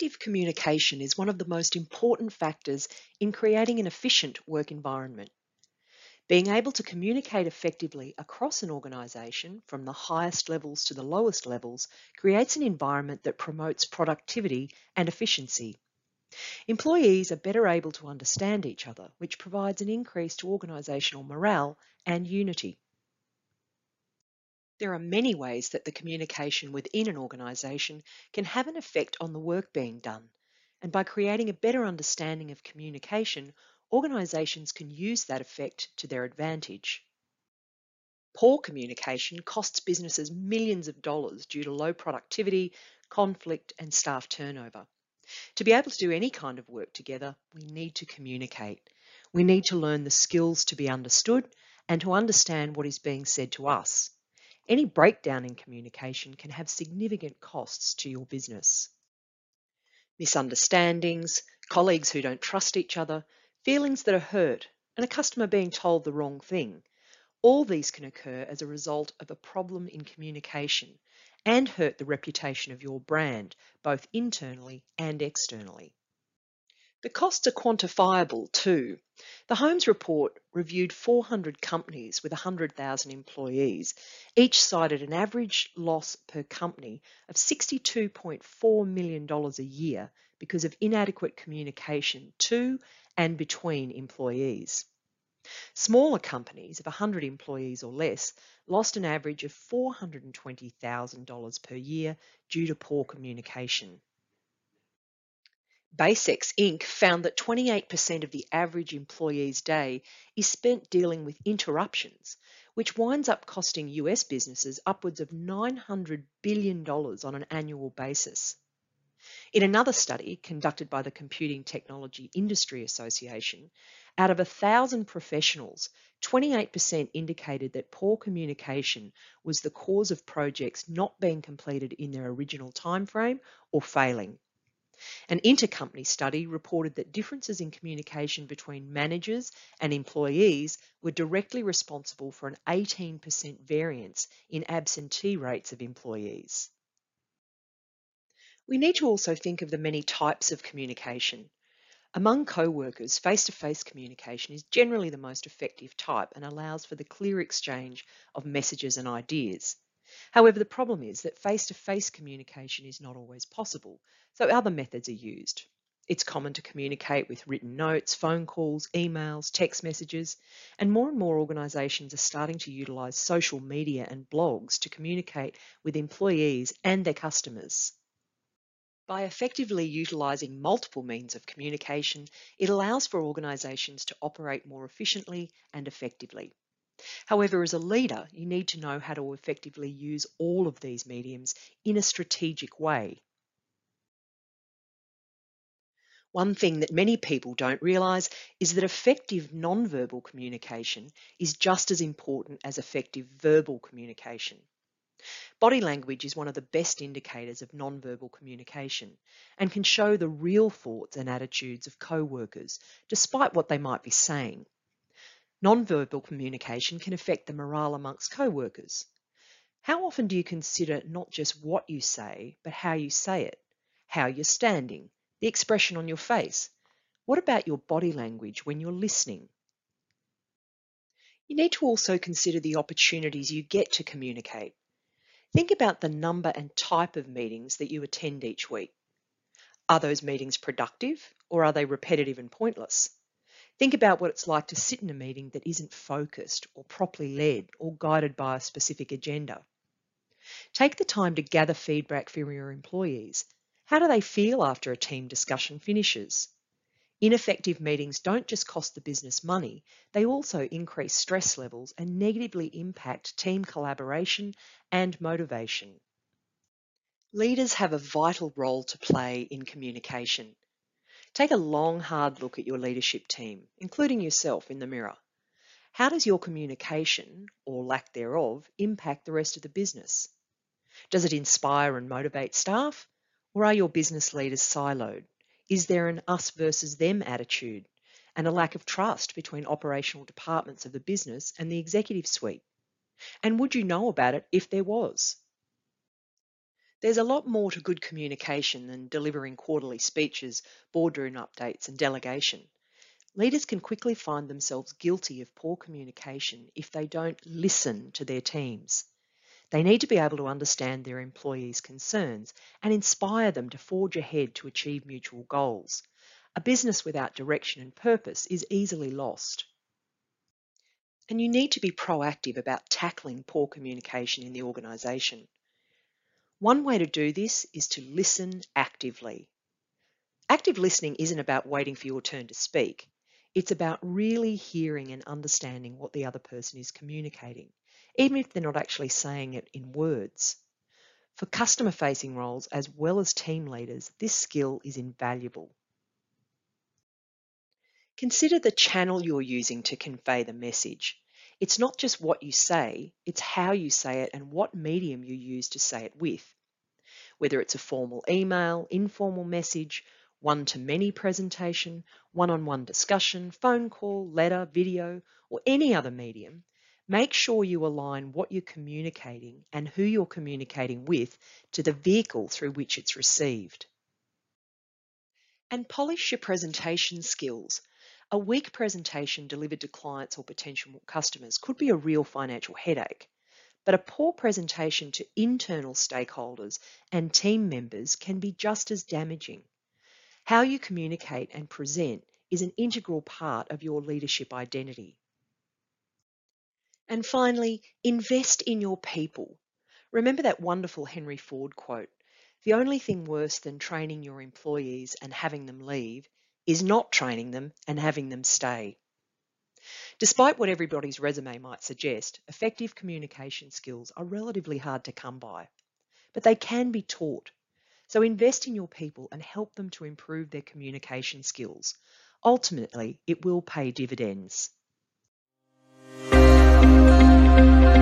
Effective communication is one of the most important factors in creating an efficient work environment. Being able to communicate effectively across an organisation, from the highest levels to the lowest levels, creates an environment that promotes productivity and efficiency. Employees are better able to understand each other, which provides an increase to organisational morale and unity. There are many ways that the communication within an organisation can have an effect on the work being done. And by creating a better understanding of communication, organisations can use that effect to their advantage. Poor communication costs businesses millions of dollars due to low productivity, conflict, and staff turnover. To be able to do any kind of work together, we need to communicate. We need to learn the skills to be understood and to understand what is being said to us. Any breakdown in communication can have significant costs to your business. Misunderstandings, colleagues who don't trust each other, feelings that are hurt, and a customer being told the wrong thing. All these can occur as a result of a problem in communication and hurt the reputation of your brand, both internally and externally. The costs are quantifiable too. The Holmes report reviewed 400 companies with 100,000 employees. Each cited an average loss per company of $62.4 million a year because of inadequate communication to and between employees. Smaller companies of 100 employees or less lost an average of $420,000 per year due to poor communication. BaseX Inc. found that 28% of the average employee's day is spent dealing with interruptions, which winds up costing US businesses upwards of $900 billion on an annual basis. In another study conducted by the Computing Technology Industry Association, out of a thousand professionals, 28% indicated that poor communication was the cause of projects not being completed in their original timeframe or failing. An intercompany study reported that differences in communication between managers and employees were directly responsible for an 18% variance in absentee rates of employees. We need to also think of the many types of communication. Among co-workers, face-to-face communication is generally the most effective type and allows for the clear exchange of messages and ideas. However, the problem is that face-to-face -face communication is not always possible, so other methods are used. It's common to communicate with written notes, phone calls, emails, text messages, and more and more organisations are starting to utilise social media and blogs to communicate with employees and their customers. By effectively utilising multiple means of communication, it allows for organisations to operate more efficiently and effectively. However, as a leader, you need to know how to effectively use all of these mediums in a strategic way. One thing that many people don't realise is that effective non-verbal communication is just as important as effective verbal communication. Body language is one of the best indicators of non-verbal communication and can show the real thoughts and attitudes of co-workers, despite what they might be saying. Non-verbal communication can affect the morale amongst co-workers. How often do you consider not just what you say, but how you say it, how you're standing, the expression on your face? What about your body language when you're listening? You need to also consider the opportunities you get to communicate. Think about the number and type of meetings that you attend each week. Are those meetings productive or are they repetitive and pointless? Think about what it's like to sit in a meeting that isn't focused or properly led or guided by a specific agenda. Take the time to gather feedback from your employees. How do they feel after a team discussion finishes? Ineffective meetings don't just cost the business money, they also increase stress levels and negatively impact team collaboration and motivation. Leaders have a vital role to play in communication. Take a long, hard look at your leadership team, including yourself in the mirror. How does your communication, or lack thereof, impact the rest of the business? Does it inspire and motivate staff? Or are your business leaders siloed? Is there an us versus them attitude and a lack of trust between operational departments of the business and the executive suite? And would you know about it if there was? There's a lot more to good communication than delivering quarterly speeches, boardroom updates, and delegation. Leaders can quickly find themselves guilty of poor communication if they don't listen to their teams. They need to be able to understand their employees' concerns and inspire them to forge ahead to achieve mutual goals. A business without direction and purpose is easily lost. And you need to be proactive about tackling poor communication in the organisation. One way to do this is to listen actively. Active listening isn't about waiting for your turn to speak. It's about really hearing and understanding what the other person is communicating even if they're not actually saying it in words. For customer facing roles as well as team leaders, this skill is invaluable. Consider the channel you're using to convey the message. It's not just what you say, it's how you say it and what medium you use to say it with. Whether it's a formal email, informal message, one to many presentation, one on one discussion, phone call, letter, video, or any other medium, Make sure you align what you're communicating and who you're communicating with to the vehicle through which it's received. And polish your presentation skills. A weak presentation delivered to clients or potential customers could be a real financial headache, but a poor presentation to internal stakeholders and team members can be just as damaging. How you communicate and present is an integral part of your leadership identity. And finally, invest in your people. Remember that wonderful Henry Ford quote The only thing worse than training your employees and having them leave is not training them and having them stay. Despite what everybody's resume might suggest, effective communication skills are relatively hard to come by, but they can be taught. So invest in your people and help them to improve their communication skills. Ultimately, it will pay dividends. Thank you.